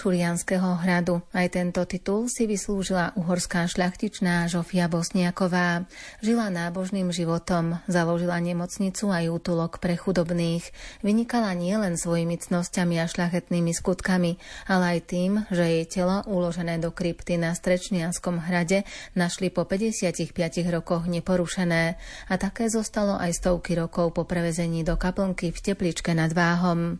Šurianského hradu. Aj tento titul si vyslúžila uhorská šľachtičná Žofia Bosniaková. Žila nábožným životom, založila nemocnicu aj útulok pre chudobných. Vynikala nielen svojimi cnosťami a šľachetnými skutkami, ale aj tým, že jej telo uložené do krypty na Strečnianskom hrade našli po 55 rokoch neporušené a také zostalo aj stovky rokov po prevezení do kaplnky v tepličke nad Váhom.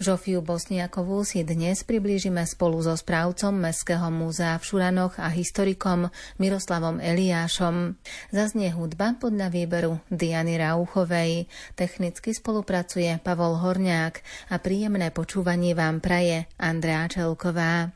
Žofiu Bosniakovú si dnes priblížime spolu so správcom Mestského múzea v Šuranoch a historikom Miroslavom Eliášom. Zaznie hudba podľa výberu Diany Rauchovej. Technicky spolupracuje Pavol Horňák a príjemné počúvanie vám praje Andrea Čelková.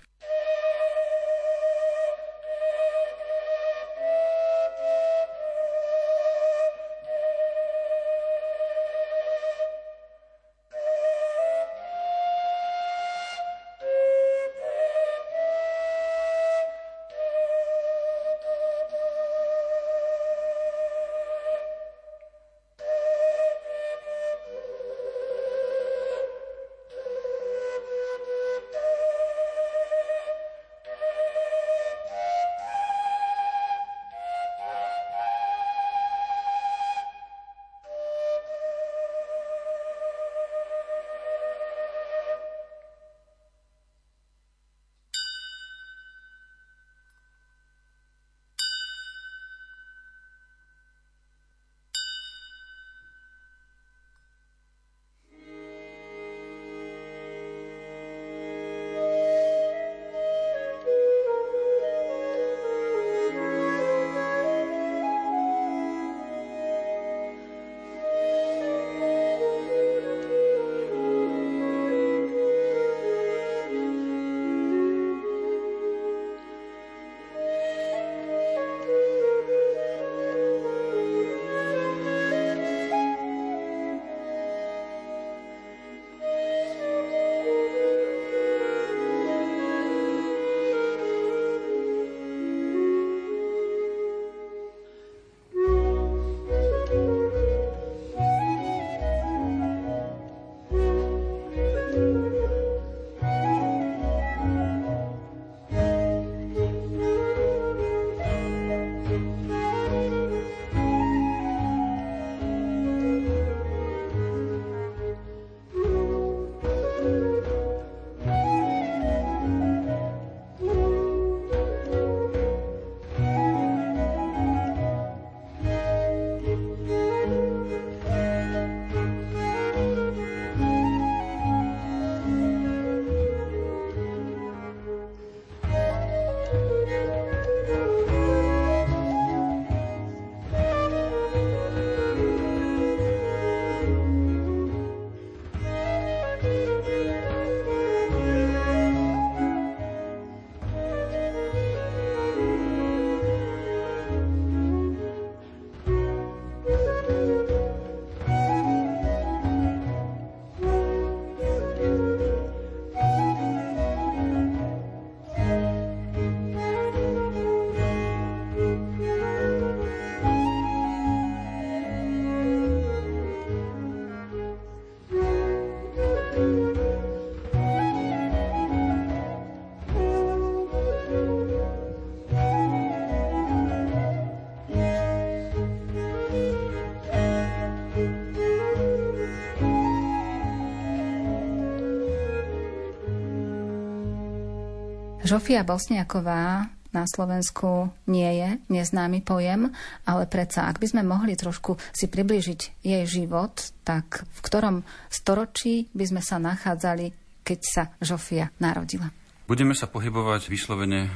Žofia Bosniaková na Slovensku nie je neznámy pojem, ale predsa, ak by sme mohli trošku si priblížiť jej život, tak v ktorom storočí by sme sa nachádzali, keď sa Žofia narodila? Budeme sa pohybovať vyslovene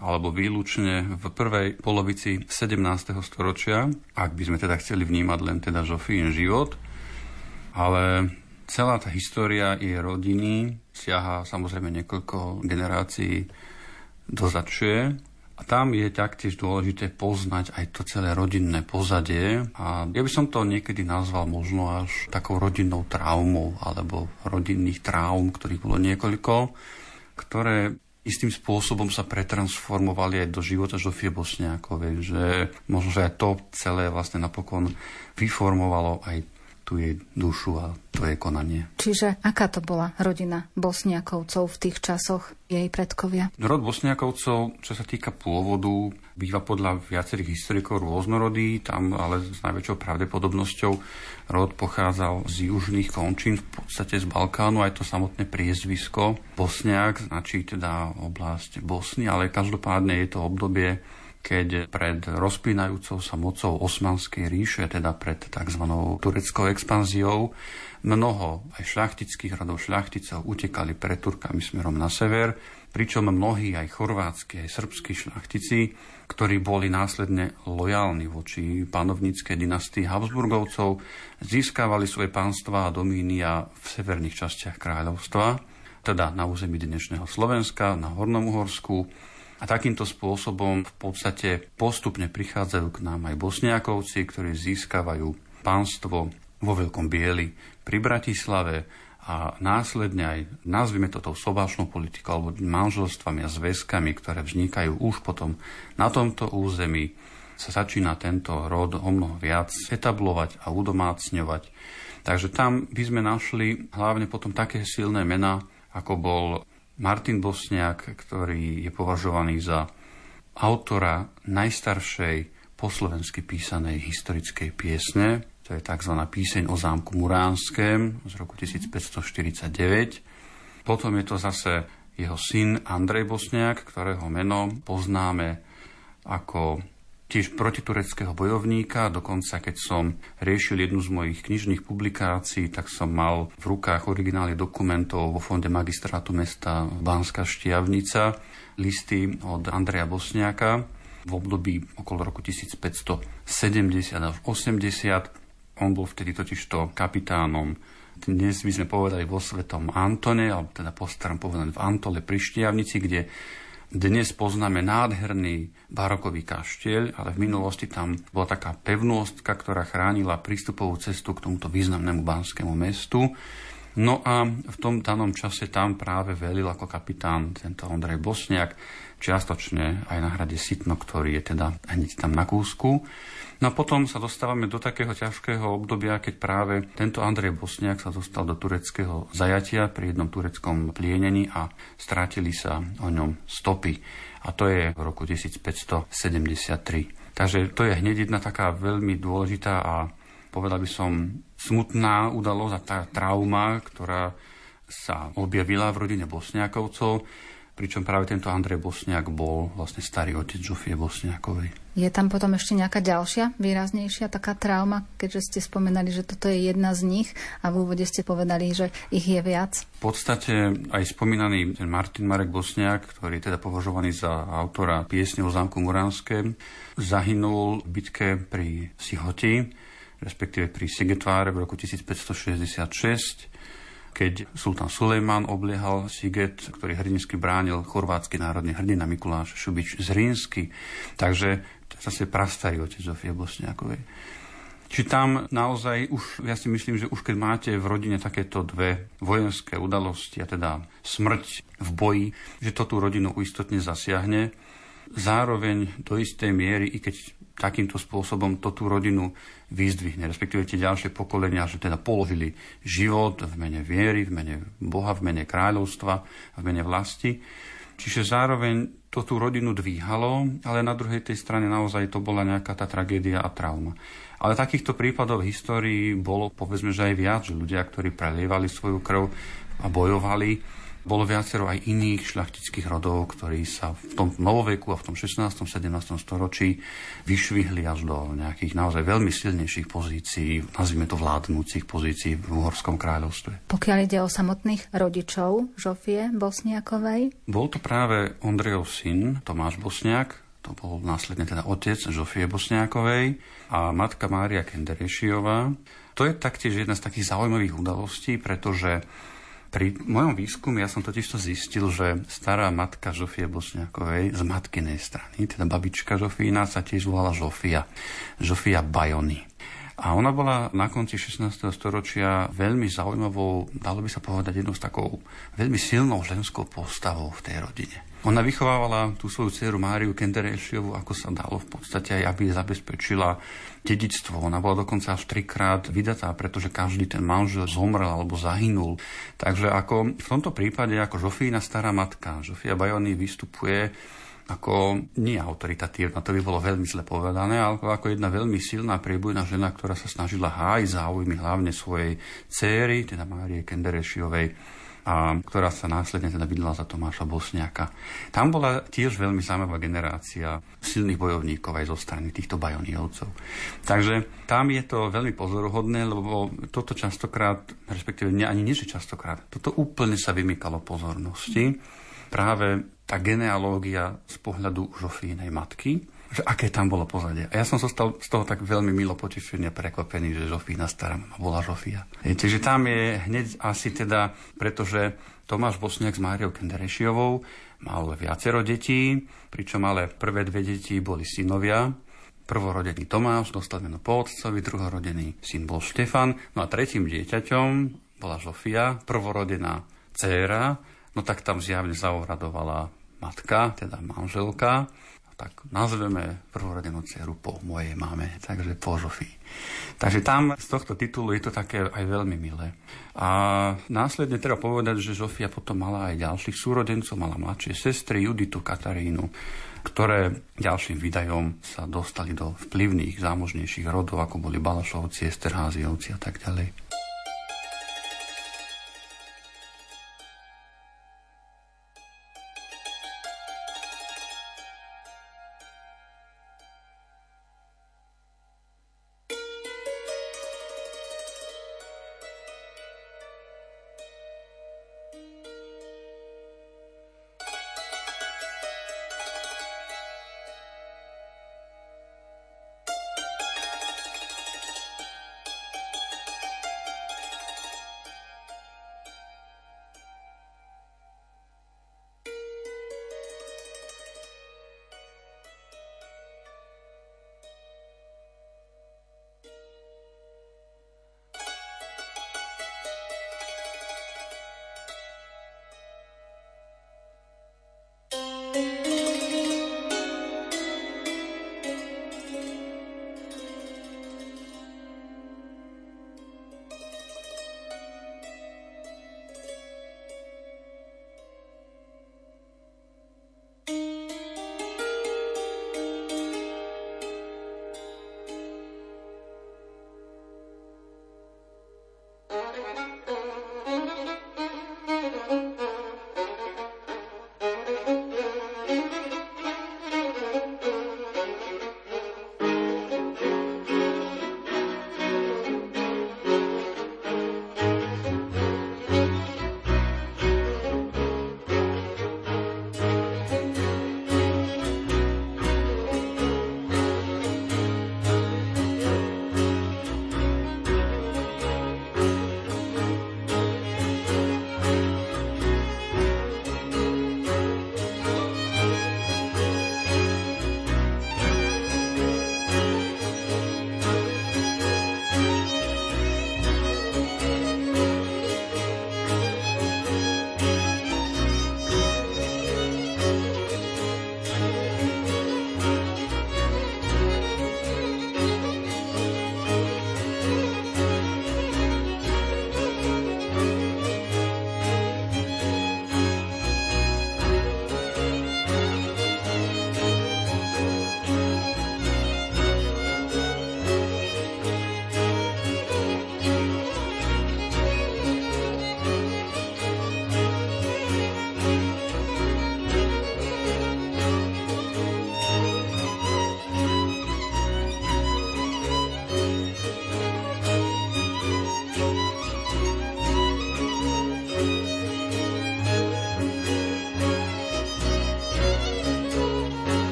alebo výlučne v prvej polovici 17. storočia, ak by sme teda chceli vnímať len teda Žofín život, ale celá tá história jej rodiny siaha samozrejme niekoľko generácií dozadšie. A tam je taktiež dôležité poznať aj to celé rodinné pozadie. A ja by som to niekedy nazval možno až takou rodinnou traumou, alebo rodinných traum, ktorých bolo niekoľko, ktoré istým spôsobom sa pretransformovali aj do života Žofie Bosniakovej, že možno, že aj to celé vlastne napokon vyformovalo aj tú jej dušu a to jej konanie. Čiže aká to bola rodina Bosniakovcov v tých časoch, jej predkovia? Rod Bosniakovcov, čo sa týka pôvodu, býva podľa viacerých historikov rôznorodý, tam ale s najväčšou pravdepodobnosťou rod pochádzal z južných končín, v podstate z Balkánu, aj to samotné priezvisko. Bosniak značí teda oblasť Bosny, ale každopádne je to obdobie keď pred rozpínajúcou sa mocou Osmanskej ríše, teda pred tzv. tureckou expanziou, mnoho aj šľachtických rodov šľachticov utekali pred Turkami smerom na sever, pričom mnohí aj chorvátsky, aj srbskí šľachtici, ktorí boli následne lojálni voči panovníckej dynastii Habsburgovcov, získavali svoje pánstva a domínia v severných častiach kráľovstva, teda na území dnešného Slovenska, na Hornom Uhorsku, a takýmto spôsobom v podstate postupne prichádzajú k nám aj bosniakovci, ktorí získavajú pánstvo vo Veľkom Bieli pri Bratislave a následne aj, nazvime to tou sobášnou politikou alebo manželstvami a zväzkami, ktoré vznikajú už potom na tomto území, sa začína tento rod o mnoho viac etablovať a udomácňovať. Takže tam by sme našli hlavne potom také silné mená, ako bol Martin Bosniak, ktorý je považovaný za autora najstaršej po slovensky písanej historickej piesne, to je tzv. píseň o zámku Muránském z roku 1549. Potom je to zase jeho syn Andrej Bosniak, ktorého meno poznáme ako tiež protitureckého bojovníka. Dokonca, keď som riešil jednu z mojich knižných publikácií, tak som mal v rukách originály dokumentov vo fonde magistrátu mesta Banská Štiavnica, listy od Andreja Bosniaka v období okolo roku 1570 až 80. On bol vtedy totižto kapitánom dnes by sme povedali vo Svetom Antone, alebo teda postarom povedané v Antole pri Štiavnici, kde dnes poznáme nádherný barokový kaštieľ, ale v minulosti tam bola taká pevnostka, ktorá chránila prístupovú cestu k tomuto významnému banskému mestu. No a v tom danom čase tam práve velil ako kapitán tento Ondrej Bosniak, čiastočne aj na hrade Sitno, ktorý je teda hneď tam na kúsku. No a potom sa dostávame do takého ťažkého obdobia, keď práve tento Andrej Bosniak sa dostal do tureckého zajatia pri jednom tureckom plienení a strátili sa o ňom stopy. A to je v roku 1573. Takže to je hneď jedna taká veľmi dôležitá a povedal by som smutná udalosť a tá trauma, ktorá sa objavila v rodine Bosniakovcov pričom práve tento Andrej Bosniak bol vlastne starý otec Žofie Bosniakovej. Je tam potom ešte nejaká ďalšia, výraznejšia taká trauma, keďže ste spomenali, že toto je jedna z nich a v úvode ste povedali, že ich je viac? V podstate aj spomínaný ten Martin Marek Bosniak, ktorý je teda považovaný za autora piesne o zámku Muránske, zahynul v bitke pri Sihoti, respektíve pri Sigetváre v roku 1566 keď sultán Sulejman obliehal Siget, ktorý hrdinsky bránil chorvátsky národný hrdina Mikuláš Šubič z Rínsky. Takže to je zase prastarý otec Zofie Bosniakovej. Či tam naozaj už, ja si myslím, že už keď máte v rodine takéto dve vojenské udalosti, a teda smrť v boji, že to tú rodinu istotne zasiahne, zároveň do istej miery, i keď takýmto spôsobom to tú rodinu vyzdvihne, respektíve tie ďalšie pokolenia, že teda položili život v mene viery, v mene Boha, v mene kráľovstva, v mene vlasti. Čiže zároveň to tú rodinu dvíhalo, ale na druhej tej strane naozaj to bola nejaká tá tragédia a trauma. Ale takýchto prípadov v histórii bolo povedzme, že aj viac, že ľudia, ktorí prelievali svoju krv a bojovali, bolo viacero aj iných šľachtických rodov, ktorí sa v tom novoveku a v tom 16. 17. storočí vyšvihli až do nejakých naozaj veľmi silnejších pozícií, nazvime to vládnúcich pozícií v Uhorskom kráľovstve. Pokiaľ ide o samotných rodičov Žofie Bosniakovej? Bol to práve Ondrejov syn Tomáš Bosniak, to bol následne teda otec Žofie Bosniakovej a matka Mária Kenderešiová. To je taktiež jedna z takých zaujímavých udalostí, pretože pri mojom výskume ja som totiž to zistil, že stará matka Žofie Bosňakovej z matkinej strany, teda babička Žofína sa tiež volala Žofia. Žofia Bajony. A ona bola na konci 16. storočia veľmi zaujímavou, dalo by sa povedať, jednou z takou veľmi silnou ženskou postavou v tej rodine. Ona vychovávala tú svoju dceru Máriu Kenderešiovu, ako sa dalo v podstate aj, aby zabezpečila dedictvo. Ona bola dokonca až trikrát vydatá, pretože každý ten manžel zomrel alebo zahynul. Takže ako v tomto prípade ako Žofína stará matka, Žofia Bajony vystupuje ako nie autoritatívna, to by bolo veľmi zle povedané, ale ako jedna veľmi silná priebujná žena, ktorá sa snažila hájiť záujmy hlavne svojej céry, teda Márie Kenderešiovej a ktorá sa následne teda vydala za Tomáša Bosniaka. Tam bola tiež veľmi zaujímavá generácia silných bojovníkov aj zo strany týchto bajoniovcov. Takže tam je to veľmi pozoruhodné, lebo toto častokrát, respektíve ani nie, že častokrát, toto úplne sa vymykalo pozornosti. Práve tá genealógia z pohľadu Žofínej matky, že aké tam bolo pozadie. A ja som zostal z toho tak veľmi milo potešený a prekvapený, že Žofína stará mama bola Žofia. Čiže tam je hneď asi teda, pretože Tomáš Bosniak s Máriou Kenderešiovou mal viacero detí, pričom ale prvé dve deti boli synovia. Prvorodený Tomáš dostal meno po otcovi, druhorodený syn bol Štefan, no a tretím dieťaťom bola Žofia, prvorodená dcéra, no tak tam zjavne zaohradovala matka, teda manželka tak nazveme prvoradenú dceru po mojej mame, takže po Žofii. Takže tam z tohto titulu je to také aj veľmi milé. A následne treba povedať, že Žofia potom mala aj ďalších súrodencov, mala mladšie sestry, Juditu, Katarínu, ktoré ďalším výdajom sa dostali do vplyvných, zámožnejších rodov, ako boli Balašovci, Esterháziovci a tak ďalej.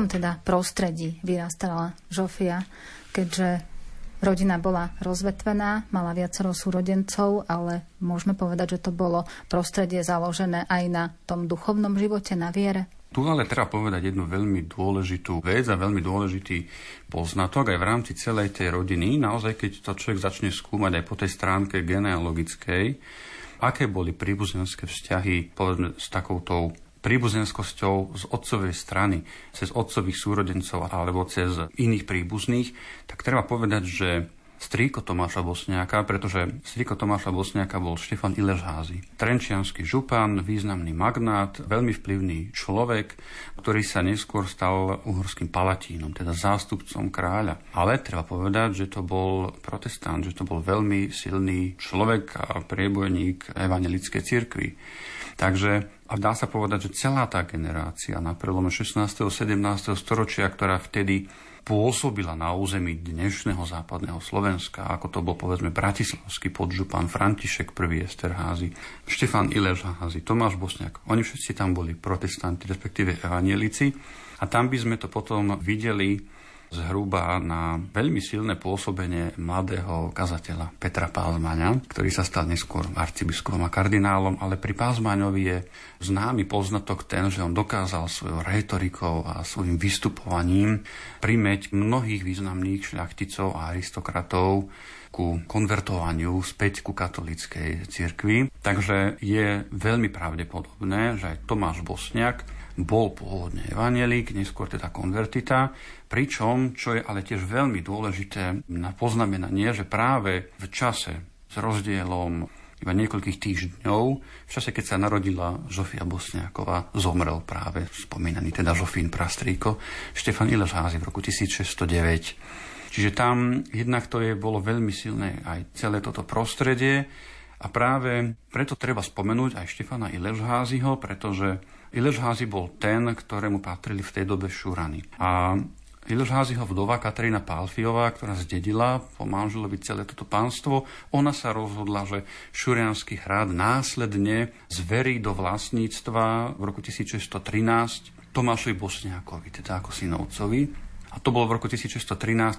Akom teda prostredí vyrastala Žofia, keďže rodina bola rozvetvená, mala viacero súrodencov, ale môžeme povedať, že to bolo prostredie založené aj na tom duchovnom živote, na viere? Tu ale treba povedať jednu veľmi dôležitú vec a veľmi dôležitý poznatok aj v rámci celej tej rodiny. Naozaj, keď to človek začne skúmať aj po tej stránke genealogickej, aké boli príbuzenské vzťahy povedzme s takoutou príbuzenskosťou z otcovej strany, cez otcových súrodencov alebo cez iných príbuzných, tak treba povedať, že strýko Tomáša Bosniaka, pretože strýko Tomáša Bosniaka bol Štefan Iležházy. Trenčianský župan, významný magnát, veľmi vplyvný človek, ktorý sa neskôr stal uhorským palatínom, teda zástupcom kráľa. Ale treba povedať, že to bol protestant, že to bol veľmi silný človek a priebojník evangelickej cirkvi. Takže a dá sa povedať, že celá tá generácia na prelome 16. a 17. storočia, ktorá vtedy pôsobila na území dnešného západného Slovenska, ako to bol povedzme bratislavský podžupan František I. Esterházy, Štefan Iležházy, Tomáš Bosniak. Oni všetci tam boli protestanti, respektíve evanielici. A tam by sme to potom videli zhruba na veľmi silné pôsobenie mladého kazateľa Petra Pázmaňa, ktorý sa stal neskôr arcibiskupom a kardinálom, ale pri Pázmaňovi je známy poznatok ten, že on dokázal svojou retorikou a svojim vystupovaním primeť mnohých významných šľachticov a aristokratov ku konvertovaniu späť ku katolíckej cirkvi. Takže je veľmi pravdepodobné, že aj Tomáš Bosniak bol pôvodne evanelík, neskôr teda konvertita, pričom, čo je ale tiež veľmi dôležité na poznamenanie, že práve v čase s rozdielom iba niekoľkých týždňov, v čase, keď sa narodila Žofia Bosniaková, zomrel práve spomínaný teda Žofín Prastríko, Štefan Ilešházy v roku 1609. Čiže tam jednak to je, bolo veľmi silné aj celé toto prostredie a práve preto treba spomenúť aj Štefana Ilešházyho, pretože Ilešházy bol ten, ktorému patrili v tej dobe Šurany. A Ilešházyho vdova Katarína Pálfiová, ktorá zdedila po manželovi celé toto pánstvo, ona sa rozhodla, že Šurianský hrad následne zverí do vlastníctva v roku 1613 Tomášovi Bosniakovi, teda ako synovcovi. A to bolo v roku 1613,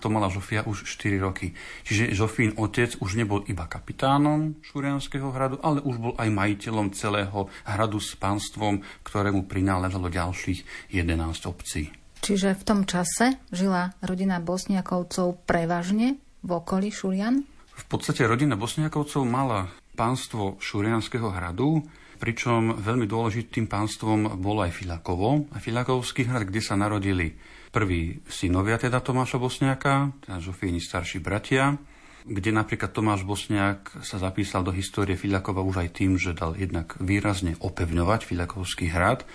to mala Žofia už 4 roky. Čiže Žofín otec už nebol iba kapitánom Šurianského hradu, ale už bol aj majiteľom celého hradu s pánstvom, ktorému prináležalo ďalších 11 obcí. Čiže v tom čase žila rodina Bosniakovcov prevažne v okolí Šurian? V podstate rodina Bosniakovcov mala pánstvo Šurianského hradu, pričom veľmi dôležitým pánstvom bolo aj Filakovo. A Filakovský hrad, kde sa narodili prví synovia teda Tomáša Bosniaka, teda Žofíni starší bratia, kde napríklad Tomáš Bosniak sa zapísal do histórie Filakova už aj tým, že dal jednak výrazne opevňovať Filakovský hrad,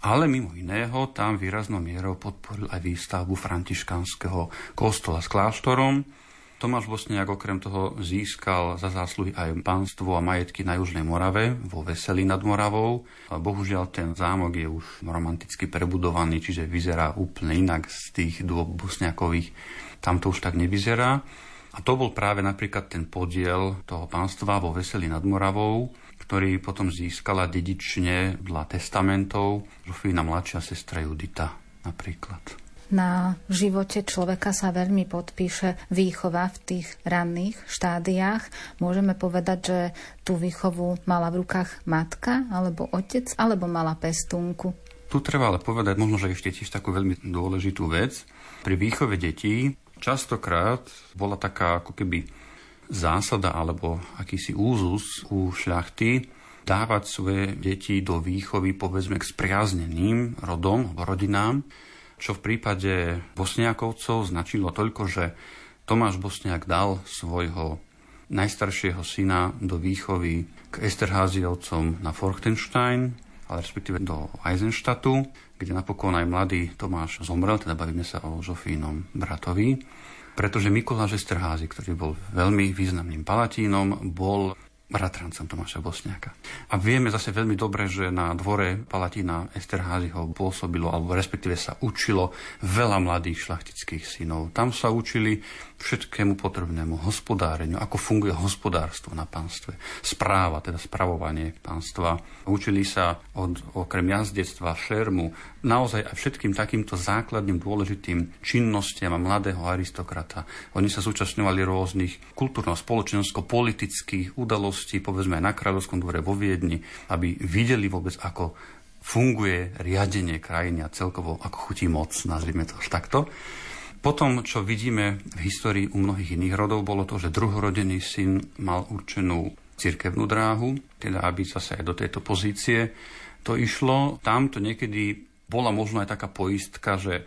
ale mimo iného tam výraznou mierou podporil aj výstavbu františkanského kostola s kláštorom, Tomáš Bosniak okrem toho získal za zásluhy aj pánstvo a majetky na Južnej Morave, vo Veseli nad Moravou. Bohužiaľ ten zámok je už romanticky prebudovaný, čiže vyzerá úplne inak z tých dôb bosniakových. Tam to už tak nevyzerá. A to bol práve napríklad ten podiel toho pánstva vo Veseli nad Moravou, ktorý potom získala dedične dla testamentov Žofína mladšia sestra Judita napríklad na živote človeka sa veľmi podpíše výchova v tých ranných štádiách. Môžeme povedať, že tú výchovu mala v rukách matka, alebo otec, alebo mala pestúnku. Tu treba ale povedať možno, že ešte tiež takú veľmi dôležitú vec. Pri výchove detí častokrát bola taká ako keby zásada alebo akýsi úzus u šľachty dávať svoje deti do výchovy povedzme k spriazneným rodom alebo rodinám, čo v prípade Bosniakovcov značilo toľko, že Tomáš Bosniak dal svojho najstaršieho syna do výchovy k Esterháziovcom na Forchtenstein, ale respektíve do Eisenstadtu, kde napokon aj mladý Tomáš zomrel, teda bavíme sa o Žofínom bratovi, pretože Mikuláš Esterházy, ktorý bol veľmi významným palatínom, bol bratrancom Tomáša Bosniaka. A vieme zase veľmi dobre, že na dvore Palatína Esterházyho pôsobilo, alebo respektíve sa učilo veľa mladých šlachtických synov. Tam sa učili všetkému potrebnému hospodáreniu, ako funguje hospodárstvo na pánstve, správa, teda spravovanie pánstva. Učili sa od, okrem jazdectva, šermu, naozaj aj všetkým takýmto základným dôležitým činnostiam mladého aristokrata. Oni sa zúčastňovali rôznych kultúrno-spoločensko-politických udalostí, povedzme aj na kráľovskom dvore vo Viedni, aby videli vôbec, ako funguje riadenie krajiny a celkovo ako chutí moc, nazvime to až takto. Potom, čo vidíme v histórii u mnohých iných rodov, bolo to, že druhorodený syn mal určenú cirkevnú dráhu, teda aby sa aj do tejto pozície to išlo. Tam to niekedy bola možno aj taká poistka, že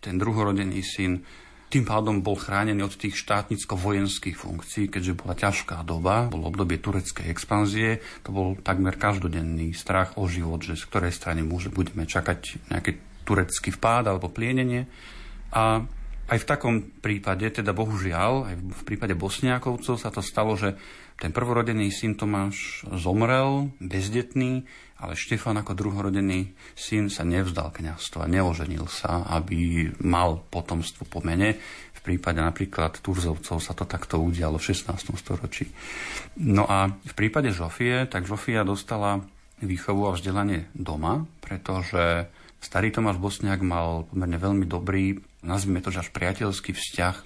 ten druhorodený syn tým pádom bol chránený od tých štátnicko-vojenských funkcií, keďže bola ťažká doba, bolo obdobie tureckej expanzie, to bol takmer každodenný strach o život, že z ktorej strany môže, budeme čakať nejaký turecký vpád alebo plienenie. A aj v takom prípade, teda bohužiaľ, aj v prípade Bosniakovcov sa to stalo, že ten prvorodený syn Tomáš zomrel, bezdetný, ale Štefan ako druhorodený syn sa nevzdal kniazstva, neoženil sa, aby mal potomstvo po mene. V prípade napríklad Turzovcov sa to takto udialo v 16. storočí. No a v prípade Žofie, tak Žofia dostala výchovu a vzdelanie doma, pretože starý Tomáš Bosniak mal pomerne veľmi dobrý nazvime to, že až priateľský vzťah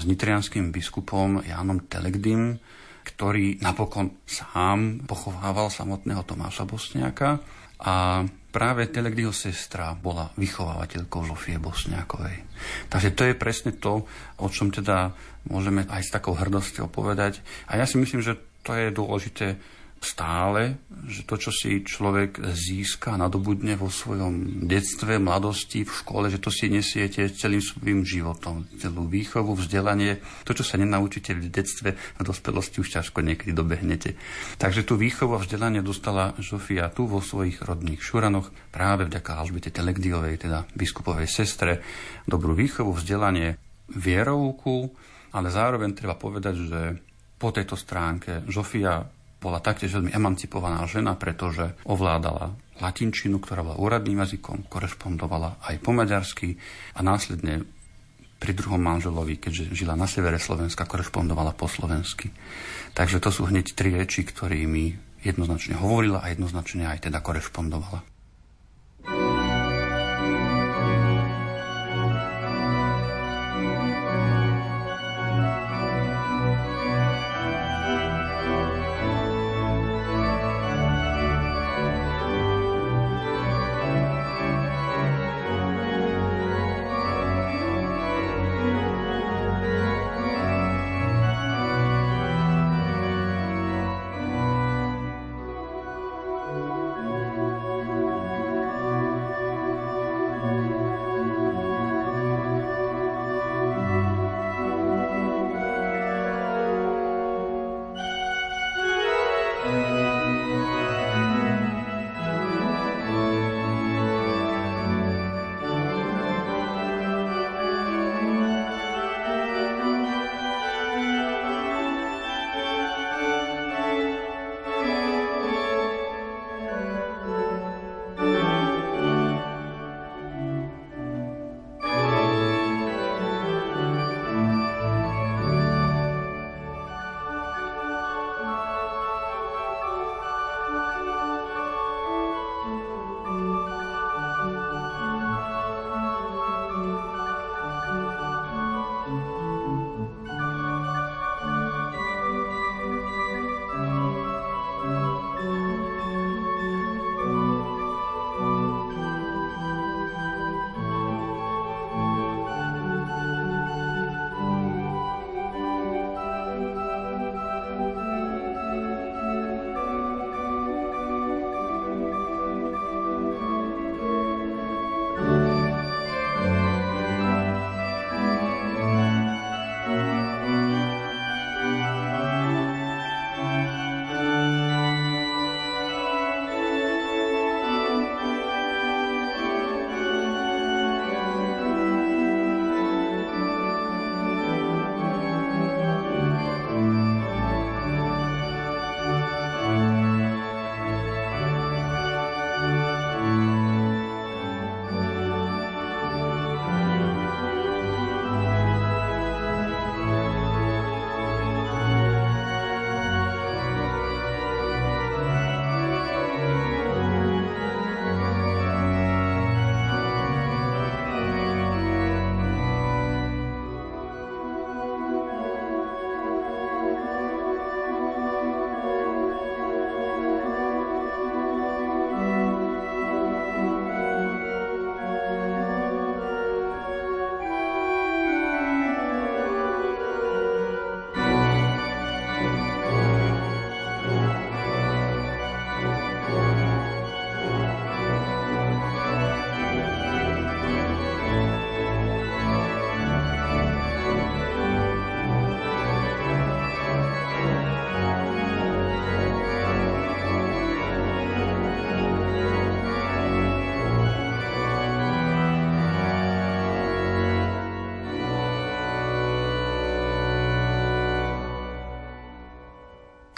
s nitrianským biskupom Jánom Telegdym, ktorý napokon sám pochovával samotného Tomáša Bosniaka a práve Telegdyho sestra bola vychovávateľkou Zofie Bosniakovej. Takže to je presne to, o čom teda môžeme aj s takou hrdosťou povedať. A ja si myslím, že to je dôležité stále, že to, čo si človek získa, nadobudne vo svojom detstve, mladosti, v škole, že to si nesiete celým svojím životom. Celú výchovu, vzdelanie, to, čo sa nenaučíte v detstve, v dospelosti už ťažko niekedy dobehnete. Takže tú výchovu a vzdelanie dostala Žofia tu vo svojich rodných Šuranoch práve vďaka Alžbete Telegdiovej, teda biskupovej sestre, dobrú výchovu, vzdelanie, vierovku, ale zároveň treba povedať, že po tejto stránke Žofia bola taktiež veľmi emancipovaná žena, pretože ovládala latinčinu, ktorá bola úradným jazykom, korešpondovala aj po maďarsky a následne pri druhom manželovi, keďže žila na severe Slovenska, korešpondovala po slovensky. Takže to sú hneď tri reči, ktorými jednoznačne hovorila a jednoznačne aj teda korešpondovala.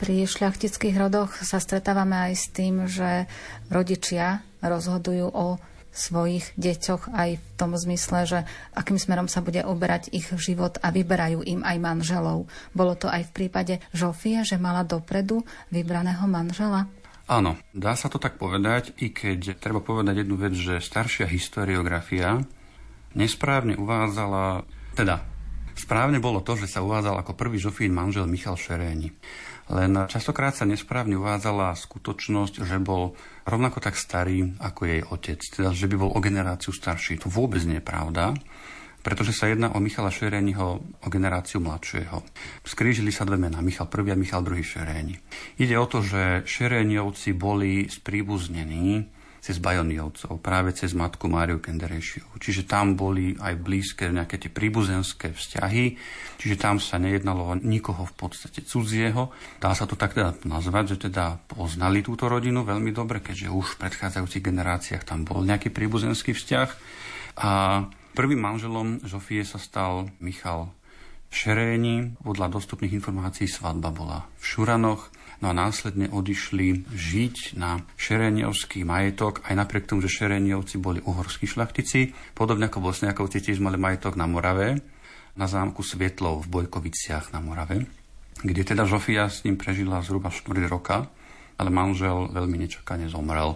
Pri šľachtických rodoch sa stretávame aj s tým, že rodičia rozhodujú o svojich deťoch aj v tom zmysle, že akým smerom sa bude uberať ich život a vyberajú im aj manželov. Bolo to aj v prípade Žofie, že mala dopredu vybraného manžela? Áno, dá sa to tak povedať, i keď treba povedať jednu vec, že staršia historiografia nesprávne uvádzala, teda správne bolo to, že sa uvádzal ako prvý Žofín manžel Michal Šeréni. Len častokrát sa nesprávne uvádzala skutočnosť, že bol rovnako tak starý ako jej otec, teda že by bol o generáciu starší. To vôbec nie je pravda pretože sa jedná o Michala Šereniho, o generáciu mladšieho. Skrížili sa dve mená, Michal I a Michal II Šereni. Ide o to, že Šereniovci boli spríbuznení cez Bajoniovcov, práve cez matku Máriu Kenderejšiu. Čiže tam boli aj blízke nejaké tie príbuzenské vzťahy, čiže tam sa nejednalo o nikoho v podstate cudzieho. Dá sa to tak teda nazvať, že teda poznali túto rodinu veľmi dobre, keďže už v predchádzajúcich generáciách tam bol nejaký príbuzenský vzťah. A Prvým manželom Žofie sa stal Michal Šeréni. Podľa dostupných informácií svadba bola v Šuranoch. No a následne odišli žiť na Šeréniovský majetok, aj napriek tomu, že Šeréniovci boli uhorskí šlachtici. Podobne ako Bosniakovci tiež mali majetok na Morave, na zámku Svietlov v Bojkoviciach na Morave, kde teda Žofia s ním prežila zhruba 4 roka, ale manžel veľmi nečakane zomrel.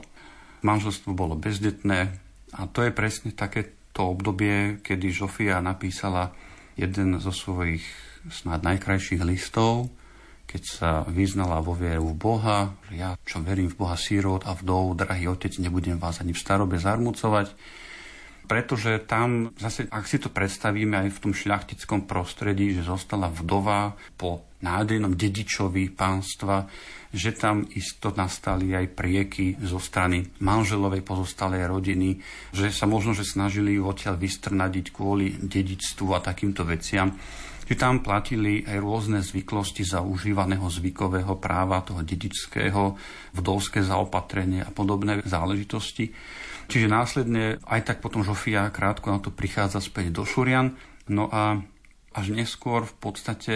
Manželstvo bolo bezdetné a to je presne také to obdobie, kedy Žofia napísala jeden zo svojich snad najkrajších listov, keď sa vyznala vo vieru v Boha, že ja, čo verím v Boha sírot a vdov, drahý otec, nebudem vás ani v starobe zarmucovať, pretože tam zase, ak si to predstavíme aj v tom šľachtickom prostredí, že zostala vdova po nádejnom dedičovi pánstva, že tam isto nastali aj prieky zo strany manželovej pozostalej rodiny, že sa možno, že snažili ju odtiaľ vystrnadiť kvôli dedičstvu a takýmto veciam. Že tam platili aj rôzne zvyklosti za užívaného zvykového práva, toho dedičského, vdovské zaopatrenie a podobné záležitosti. Čiže následne aj tak potom Žofia krátko na to prichádza späť do Šurian. No a až neskôr v podstate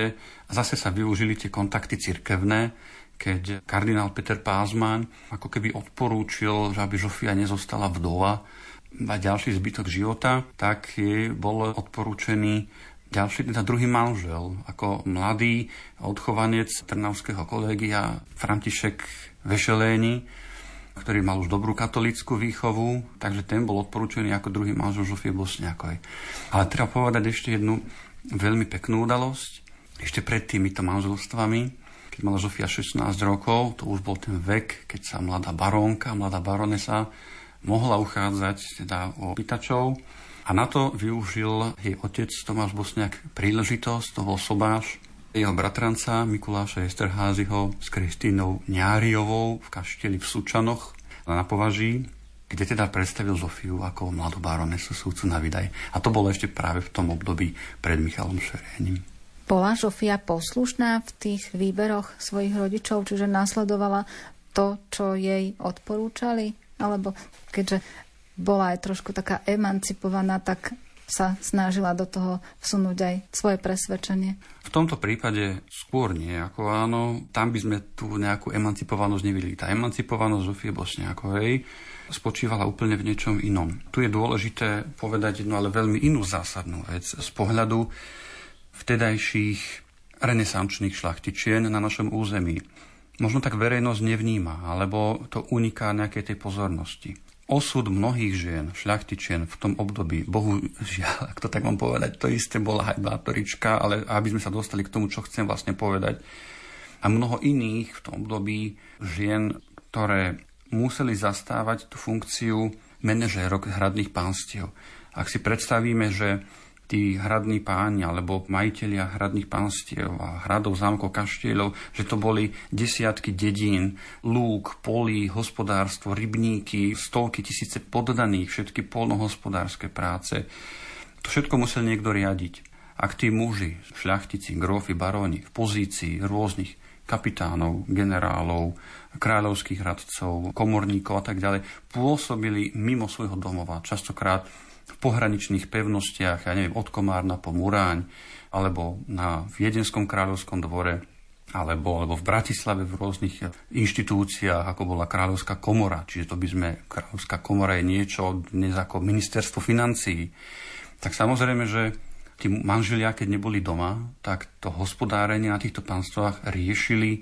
zase sa využili tie kontakty cirkevné, keď kardinál Peter Pázman ako keby odporúčil, že aby Žofia nezostala vdova a ďalší zbytok života, tak jej bol odporúčený ďalší, teda druhý manžel, ako mladý odchovanec Trnavského kolégia František Vešeléni, ktorý mal už dobrú katolickú výchovu, takže ten bol odporúčený ako druhý manžel Žofie Bosniakovej. Ale treba povedať ešte jednu veľmi peknú udalosť. Ešte pred týmito manželstvami keď mala Žofia 16 rokov, to už bol ten vek, keď sa mladá barónka, mladá baronesa mohla uchádzať teda o pýtačov. A na to využil jej otec Tomáš Bosniak príležitosť, to bol sobáš jeho bratranca Mikuláša Esterházyho s Kristínou Ňáriovou v kašteli v Sučanoch na Považí, kde teda predstavil Zofiu ako mladú baronesu súdcu na Vydaj. A to bolo ešte práve v tom období pred Michalom Šerénim. Bola Žofia poslušná v tých výberoch svojich rodičov, čiže následovala to, čo jej odporúčali? Alebo keďže bola aj trošku taká emancipovaná, tak sa snažila do toho vsunúť aj svoje presvedčenie. V tomto prípade skôr nie, ako áno, tam by sme tú nejakú emancipovanosť nevideli. Tá emancipovanosť Zofie Bosniakovej spočívala úplne v niečom inom. Tu je dôležité povedať jednu, ale veľmi inú zásadnú vec z pohľadu vtedajších renesančných šlachtičien na našom území. Možno tak verejnosť nevníma, alebo to uniká nejakej tej pozornosti. Osud mnohých žien, šľachtičien v tom období, bohužiaľ, ak to tak mám povedať, to isté bola aj bátorička, ale aby sme sa dostali k tomu, čo chcem vlastne povedať. A mnoho iných v tom období žien, ktoré museli zastávať tú funkciu manažérok hradných pánstiev. Ak si predstavíme, že tí hradní páni alebo majiteľia hradných pánstiev a hradov, zámkov, kaštieľov, že to boli desiatky dedín, lúk, polí, hospodárstvo, rybníky, stovky tisíce poddaných, všetky polnohospodárske práce. To všetko musel niekto riadiť. Ak tí muži, šľachtici, grófy, baróni v pozícii rôznych kapitánov, generálov, kráľovských radcov, komorníkov a tak ďalej, pôsobili mimo svojho domova, častokrát v pohraničných pevnostiach, ja neviem, od Komárna po Muráň, alebo na Viedenskom kráľovskom dvore, alebo, alebo v Bratislave v rôznych inštitúciách, ako bola Kráľovská komora. Čiže to by sme, Kráľovská komora je niečo dnes ako ministerstvo financií. Tak samozrejme, že tí manželia, keď neboli doma, tak to hospodárenie na týchto pánstvách riešili,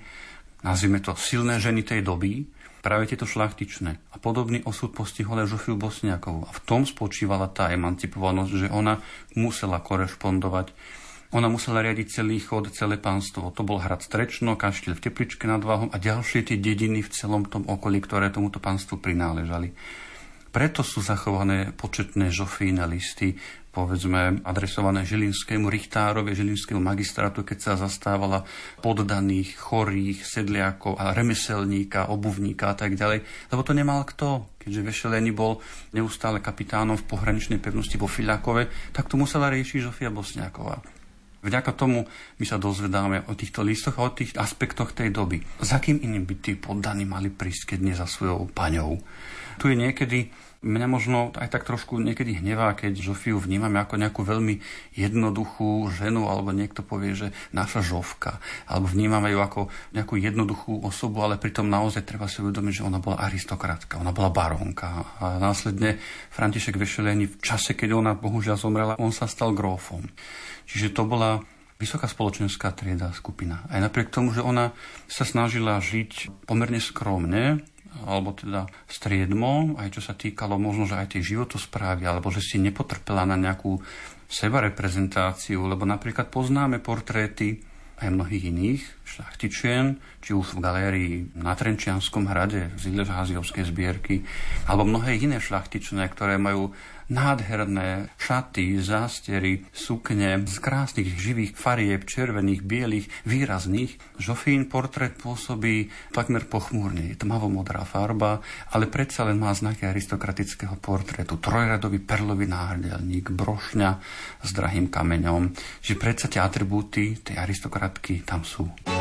nazvime to, silné ženy tej doby, práve tieto šlachtičné. A podobný osud postihol aj Žofiu Bosniakovú. A v tom spočívala tá emancipovanosť, že ona musela korešpondovať ona musela riadiť celý chod, celé pánstvo. To bol hrad Strečno, kaštiel v Tepličke nad Váhom a ďalšie tie dediny v celom tom okolí, ktoré tomuto pánstvu prináležali. Preto sú zachované početné žofíne listy, povedzme, adresované Žilinskému richtárovi, Žilinskému magistrátu, keď sa zastávala poddaných, chorých, sedliakov a remeselníka, obuvníka a tak ďalej. Lebo to nemal kto. Keďže Vešeleni bol neustále kapitánom v pohraničnej pevnosti vo Filiakove, tak to musela riešiť Žofia Bosniaková. Vďaka tomu my sa dozvedáme o týchto listoch a o tých aspektoch tej doby. Za kým iným by tí poddaní mali prísť, keď nie za svojou paňou? Tu je niekedy mňa možno aj tak trošku niekedy hnevá, keď Žofiu vnímame ako nejakú veľmi jednoduchú ženu, alebo niekto povie, že naša Žovka, alebo vnímame ju ako nejakú jednoduchú osobu, ale pritom naozaj treba si uvedomiť, že ona bola aristokratka, ona bola barónka. A následne František Vešeleni v čase, keď ona bohužiaľ zomrela, on sa stal grófom. Čiže to bola vysoká spoločenská trieda skupina. Aj napriek tomu, že ona sa snažila žiť pomerne skromne, alebo teda striedmo, aj čo sa týkalo možno, že aj tej životosprávy, alebo že si nepotrpela na nejakú sebareprezentáciu, lebo napríklad poznáme portréty aj mnohých iných šlachtičien, či už v galérii na Trenčianskom hrade, v Zile zbierky, alebo mnohé iné šlachtičné, ktoré majú nádherné šaty, zástery, sukne z krásnych živých farieb, červených, bielých, výrazných. Žofín portrét pôsobí takmer pochmúrne. Tmavo-modrá farba, ale predsa len má znaky aristokratického portrétu. Trojradový perlový náhrdelník, brošňa s drahým kameňom. Že predsa tie atribúty tej aristokratky tam sú.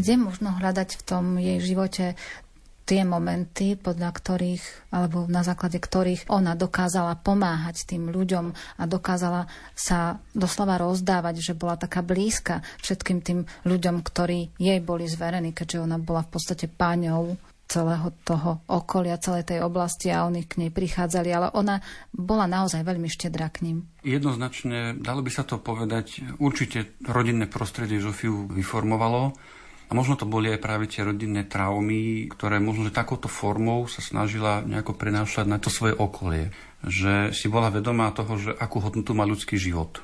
Kde možno hľadať v tom jej živote tie momenty, podľa ktorých, alebo na základe ktorých ona dokázala pomáhať tým ľuďom a dokázala sa doslova rozdávať, že bola taká blízka všetkým tým ľuďom, ktorí jej boli zverení, keďže ona bola v podstate páňou celého toho okolia, celej tej oblasti a oni k nej prichádzali, ale ona bola naozaj veľmi štedrá k ním. Jednoznačne, dalo by sa to povedať, určite rodinné prostredie Žofiu vyformovalo a možno to boli aj práve tie rodinné traumy, ktoré možno, že takouto formou sa snažila nejako prenášať na to svoje okolie. Že si bola vedomá toho, že akú hodnotu má ľudský život.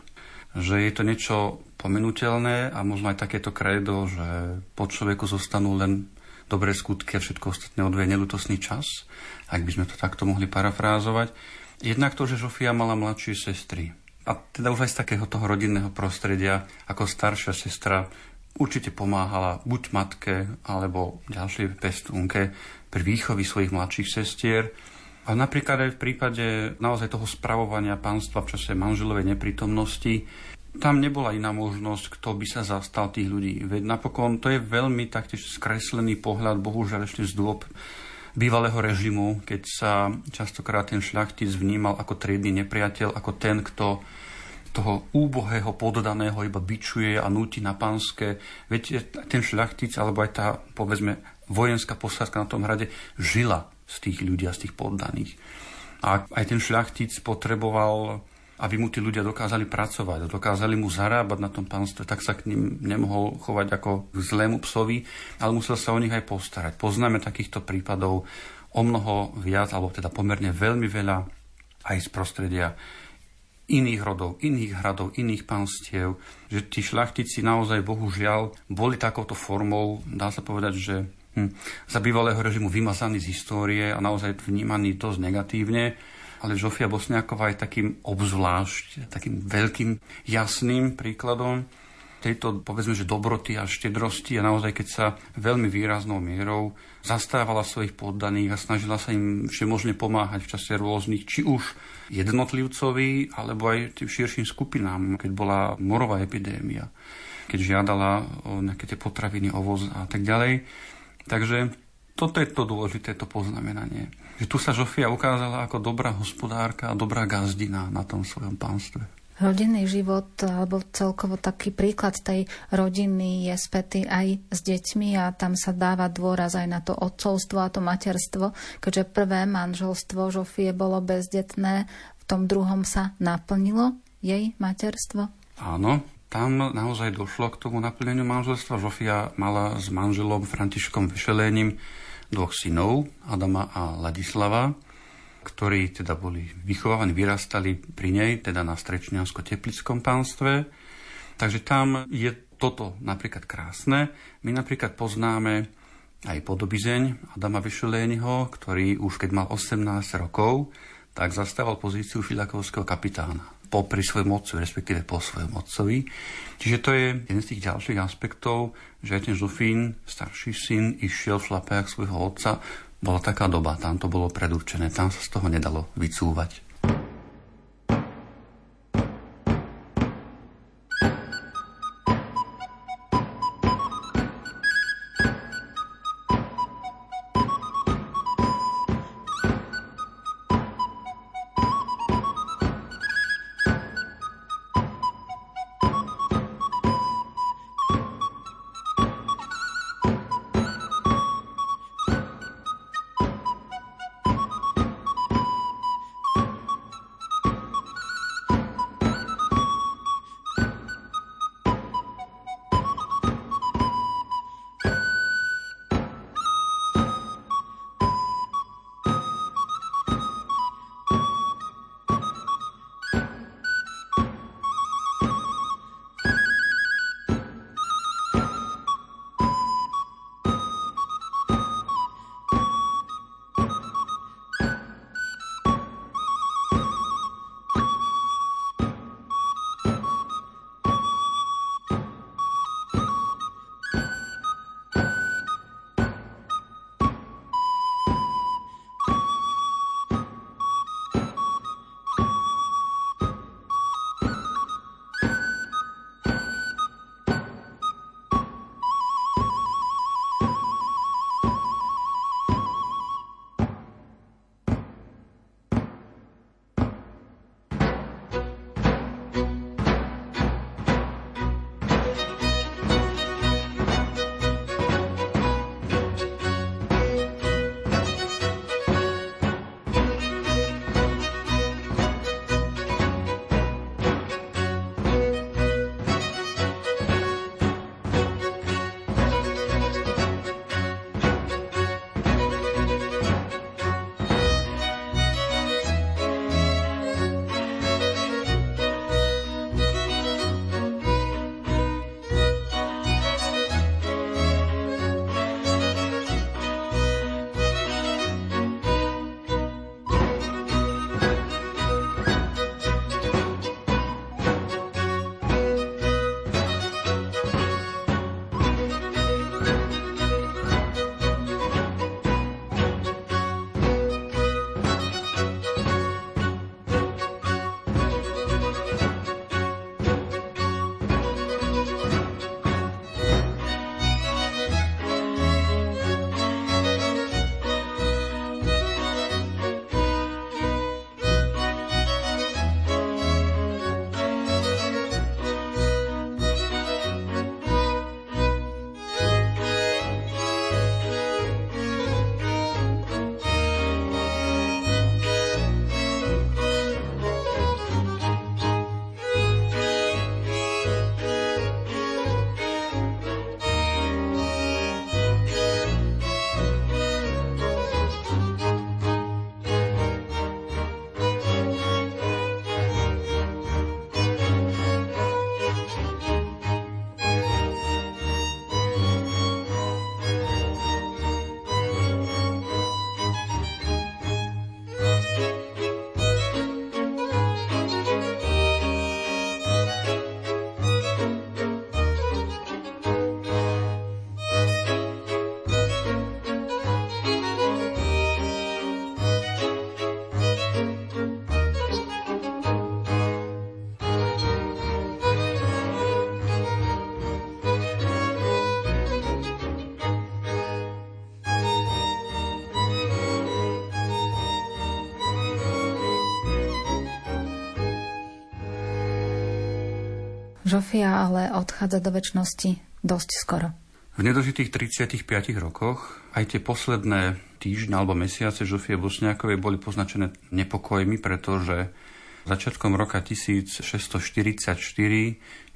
Že je to niečo pomenutelné a možno aj takéto kredo, že po človeku zostanú len dobré skutky a všetko ostatné odvie nelutosný čas, ak by sme to takto mohli parafrázovať. Jednak to, že Žofia mala mladšie sestry. A teda už aj z takého toho rodinného prostredia, ako staršia sestra určite pomáhala buď matke alebo ďalšej pestúnke pri výchovi svojich mladších sestier. A napríklad aj v prípade naozaj toho spravovania pánstva v čase manželovej neprítomnosti, tam nebola iná možnosť, kto by sa zastal tých ľudí. Veď napokon to je veľmi taktiež skreslený pohľad, bohužiaľ ešte z dôb bývalého režimu, keď sa častokrát ten šľachtic vnímal ako triedny nepriateľ, ako ten, kto toho úbohého poddaného iba bičuje a núti na pánske. Veď ten šľachtic, alebo aj tá, povedzme, vojenská posádka na tom hrade žila z tých ľudí a z tých poddaných. A aj ten šľachtic potreboval, aby mu tí ľudia dokázali pracovať, dokázali mu zarábať na tom pánstve, tak sa k ním nemohol chovať ako k zlému psovi, ale musel sa o nich aj postarať. Poznáme takýchto prípadov o mnoho viac, alebo teda pomerne veľmi veľa aj z prostredia iných rodov, iných hradov, iných panstiev, že tí šľachtici naozaj bohužiaľ boli takouto formou, dá sa povedať, že hm, za bývalého režimu vymazaní z histórie a naozaj vnímaní dosť negatívne, ale Žofia Bosniaková je takým obzvlášť, takým veľkým, jasným príkladom tejto, povedzme, že dobroty a štedrosti a naozaj, keď sa veľmi výraznou mierou zastávala svojich poddaných a snažila sa im všemožne pomáhať v čase rôznych, či už jednotlivcovi, alebo aj tým širším skupinám, keď bola morová epidémia, keď žiadala o nejaké tie potraviny, ovoz a tak ďalej. Takže toto je to dôležité, to poznamenanie. Že tu sa Žofia ukázala ako dobrá hospodárka a dobrá gazdina na tom svojom pánstve rodinný život alebo celkovo taký príklad tej rodiny je spätý aj s deťmi a tam sa dáva dôraz aj na to otcovstvo a to materstvo, keďže prvé manželstvo Žofie bolo bezdetné, v tom druhom sa naplnilo jej materstvo? Áno, tam naozaj došlo k tomu naplneniu manželstva. Žofia mala s manželom Františkom Vyšelením dvoch synov, Adama a Ladislava ktorí teda boli vychovávaní, vyrastali pri nej, teda na Strečniansko-Teplickom pánstve. Takže tam je toto napríklad krásne. My napríklad poznáme aj podobizeň Adama Vyšuléniho, ktorý už keď mal 18 rokov, tak zastával pozíciu filakovského kapitána popri svojom otcovi, respektíve po svojom otcovi. Čiže to je jeden z tých ďalších aspektov, že aj ten Zufín, starší syn, išiel v šlapách svojho otca, bola taká doba, tam to bolo predurčené, tam sa z toho nedalo vycúvať. Žofia ale odchádza do väčšnosti dosť skoro. V nedožitých 35 rokoch aj tie posledné týždne alebo mesiace Žofie Bosniakovej boli poznačené nepokojmi, pretože začiatkom roka 1644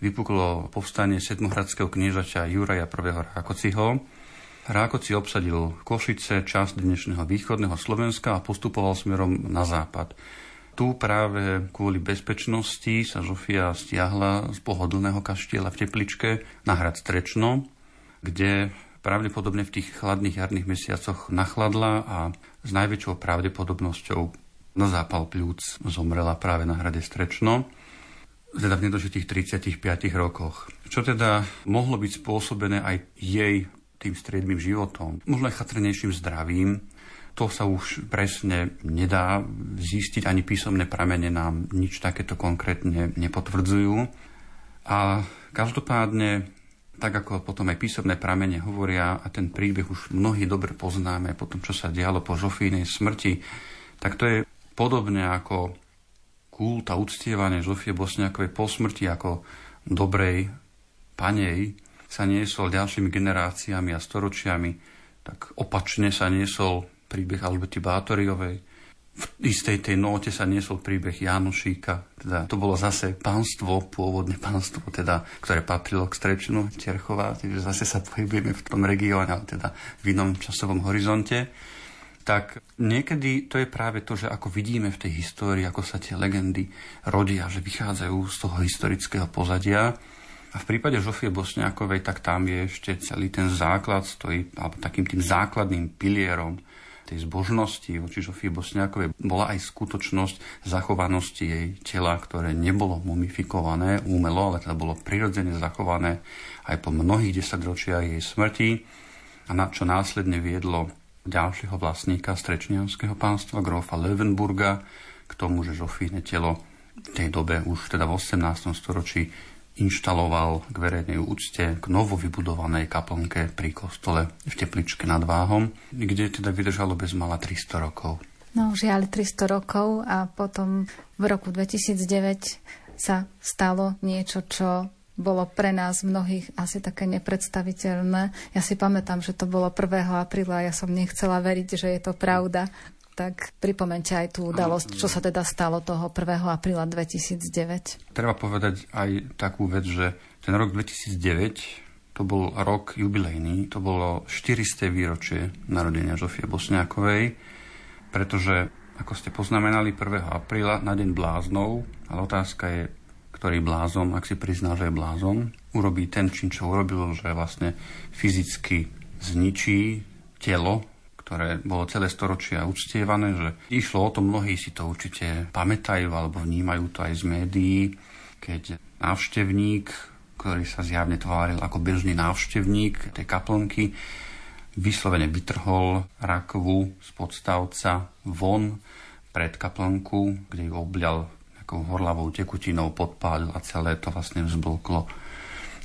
vypuklo povstanie sedmohradského kniežaťa Juraja I. Rákociho. Rákoci obsadil Košice, časť dnešného východného Slovenska a postupoval smerom na západ. Tu práve kvôli bezpečnosti sa Žofia stiahla z pohodlného kaštieľa v Tepličke na hrad Strečno, kde pravdepodobne v tých chladných jarných mesiacoch nachladla a s najväčšou pravdepodobnosťou na zápal pľúc zomrela práve na hrade Strečno, teda v nedožitých 35 rokoch. Čo teda mohlo byť spôsobené aj jej tým striedmým životom, možno aj chatrnejším zdravím, to sa už presne nedá zistiť, ani písomné pramene nám nič takéto konkrétne nepotvrdzujú. A každopádne tak ako potom aj písomné pramene hovoria a ten príbeh už mnohí dobre poznáme po tom, čo sa dialo po Žofínej smrti, tak to je podobne ako kult a uctievanie Žofie Bosniakovej po smrti ako dobrej panej sa niesol ďalšími generáciami a storočiami, tak opačne sa niesol príbeh Alberty Bátoriovej, v istej tej note sa niesol príbeh Jánošíka. Teda to bolo zase pánstvo, pôvodné pánstvo, teda, ktoré patrilo k Strečinu Terchová, takže zase sa pohybujeme v tom regióne, ale teda v inom časovom horizonte. Tak niekedy to je práve to, že ako vidíme v tej histórii, ako sa tie legendy rodia, že vychádzajú z toho historického pozadia. A v prípade Žofie Bosniakovej, tak tam je ešte celý ten základ, stojí, alebo takým tým základným pilierom tej zbožnosti voči Žofii Bosniakovej bola aj skutočnosť zachovanosti jej tela, ktoré nebolo mumifikované úmelo, ale teda bolo prirodzene zachované aj po mnohých desaťročiach jej smrti a na, čo následne viedlo ďalšieho vlastníka strečnianského pánstva, grofa Löwenburga, k tomu, že Žofíne telo v tej dobe už teda v 18. storočí inštaloval k verejnej úcte k novo vybudovanej kaplnke pri kostole v Tepličke nad Váhom, kde teda vydržalo bez mala 300 rokov. No žiaľ 300 rokov a potom v roku 2009 sa stalo niečo, čo bolo pre nás mnohých asi také nepredstaviteľné. Ja si pamätám, že to bolo 1. apríla a ja som nechcela veriť, že je to pravda tak pripomente aj tú udalosť, čo sa teda stalo toho 1. apríla 2009. Treba povedať aj takú vec, že ten rok 2009 to bol rok jubilejný, to bolo 400. výročie narodenia Žofie Bosňákovej, pretože, ako ste poznamenali, 1. apríla na deň bláznov, ale otázka je, ktorý blázon, ak si prizná, že je blázon, urobí ten čin, čo urobil, že vlastne fyzicky zničí telo ktoré bolo celé storočia uctievané, že išlo o to, mnohí si to určite pamätajú alebo vnímajú to aj z médií, keď návštevník, ktorý sa zjavne tváril ako bežný návštevník tej kaplnky, vyslovene vytrhol rakovu z podstavca von pred kaplnku, kde ju oblial nejakou horlavou tekutinou, podpálil a celé to vlastne vzblklo.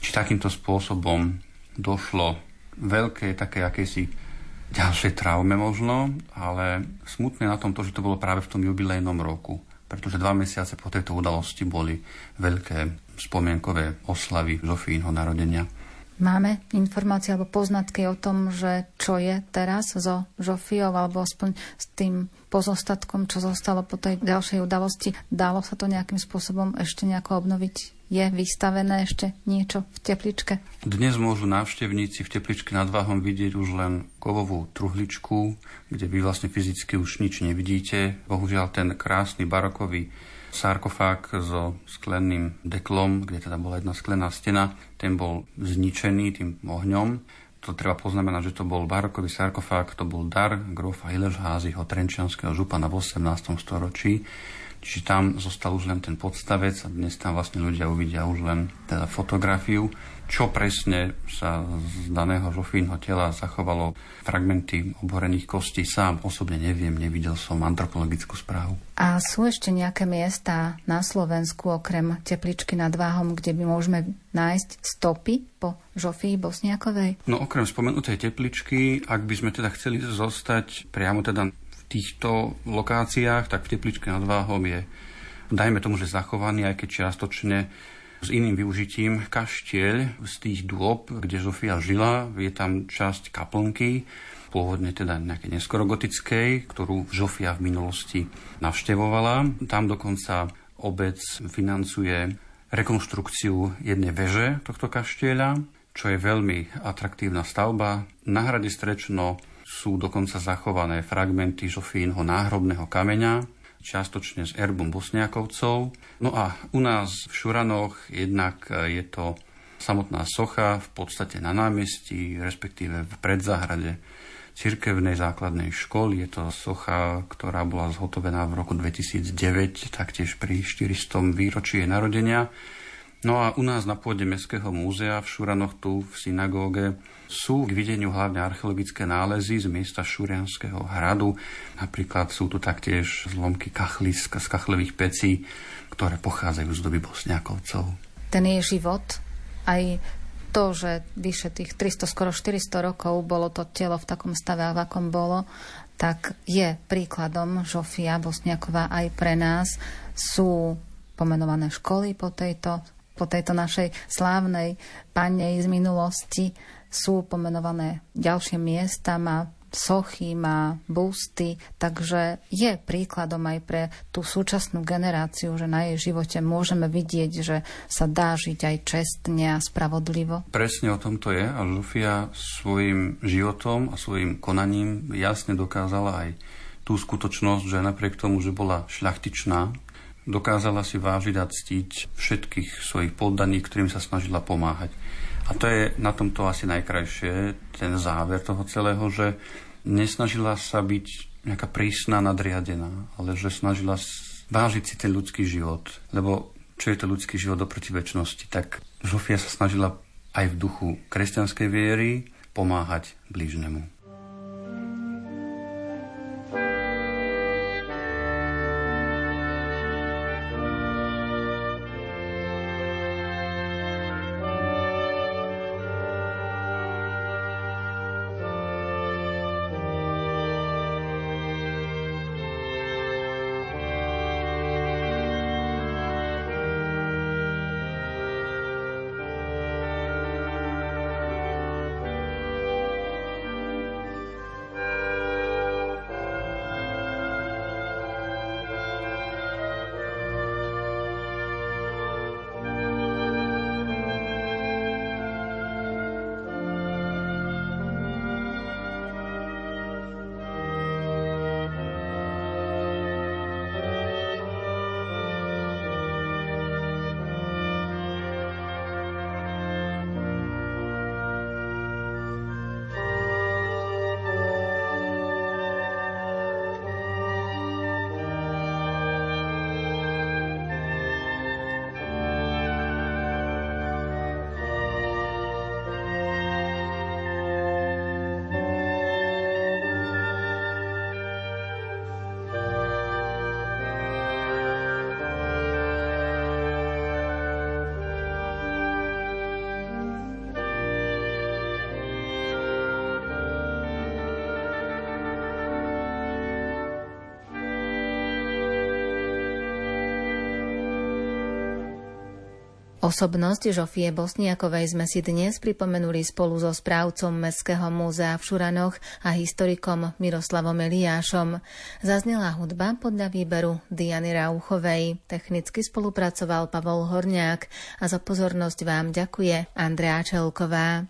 Či takýmto spôsobom došlo veľké také akési ďalšie traume možno, ale smutné na tom to, že to bolo práve v tom jubilejnom roku, pretože dva mesiace po tejto udalosti boli veľké spomienkové oslavy Zofínho narodenia. Máme informácie alebo poznatky o tom, že čo je teraz so Žofiou, alebo aspoň s tým pozostatkom, čo zostalo po tej ďalšej udalosti. Dalo sa to nejakým spôsobom ešte nejako obnoviť? Je vystavené ešte niečo v tepličke? Dnes môžu návštevníci v tepličke nad Váhom vidieť už len kovovú truhličku, kde vy vlastne fyzicky už nič nevidíte. Bohužiaľ ten krásny barokový sarkofág so sklenným deklom, kde teda bola jedna sklená stena, ten bol zničený tým ohňom. To treba poznamenať, že to bol barokový sarkofág, to bol dar grofa Hilešházyho, trenčianského župana v 18. storočí Čiže tam zostal už len ten podstavec a dnes tam vlastne ľudia uvidia už len teda fotografiu, čo presne sa z daného žofínho tela zachovalo fragmenty oborených kostí. Sám osobne neviem, nevidel som antropologickú správu. A sú ešte nejaké miesta na Slovensku, okrem Tepličky nad Váhom, kde by môžeme nájsť stopy po Žofii Bosniakovej? No okrem spomenutej Tepličky, ak by sme teda chceli zostať priamo teda týchto lokáciách, tak v Tepličke nad Váhom je, dajme tomu, že zachovaný, aj keď čiastočne s iným využitím kaštieľ z tých dôb, kde Zofia žila. Je tam časť kaplnky, pôvodne teda nejaké neskoro gotickej, ktorú Žofia v minulosti navštevovala. Tam dokonca obec financuje rekonštrukciu jednej veže tohto kaštieľa, čo je veľmi atraktívna stavba. Na hrade Strečno sú dokonca zachované fragmenty Žofínho náhrobného kameňa, čiastočne s erbom Bosniakovcov. No a u nás v Šuranoch jednak je to samotná socha v podstate na námestí, respektíve v predzáhrade cirkevnej základnej školy. Je to socha, ktorá bola zhotovená v roku 2009, taktiež pri 400. výročí jej narodenia. No a u nás na pôde Mestského múzea v Šuranoch tu v synagóge sú k videniu hlavne archeologické nálezy z miesta Šurianského hradu. Napríklad sú tu taktiež zlomky kachly z kachlevých pecí, ktoré pochádzajú z doby Bosniakovcov. Ten jej život aj to, že vyše tých 300, skoro 400 rokov bolo to telo v takom stave, v akom bolo, tak je príkladom Žofia Bosniaková aj pre nás. Sú pomenované školy po tejto, po tejto našej slávnej panej z minulosti. Sú pomenované ďalšie miesta, má sochy, má busty, takže je príkladom aj pre tú súčasnú generáciu, že na jej živote môžeme vidieť, že sa dá žiť aj čestne a spravodlivo. Presne o tom to je a Žufia svojim životom a svojim konaním jasne dokázala aj tú skutočnosť, že napriek tomu, že bola šľachtičná, dokázala si vážiť a ctiť všetkých svojich poddaných, ktorým sa snažila pomáhať. A to je na tomto asi najkrajšie, ten záver toho celého, že nesnažila sa byť nejaká prísna, nadriadená, ale že snažila vážiť si ten ľudský život. Lebo čo je to ľudský život oproti väčšnosti, tak Žofia sa snažila aj v duchu kresťanskej viery pomáhať blížnemu. Osobnosť Žofie Bosniakovej sme si dnes pripomenuli spolu so správcom Mestského múzea v Šuranoch a historikom Miroslavom Eliášom. Zaznela hudba podľa výberu Diany Rauchovej. Technicky spolupracoval Pavol Horniák a za pozornosť vám ďakuje Andrea Čelková.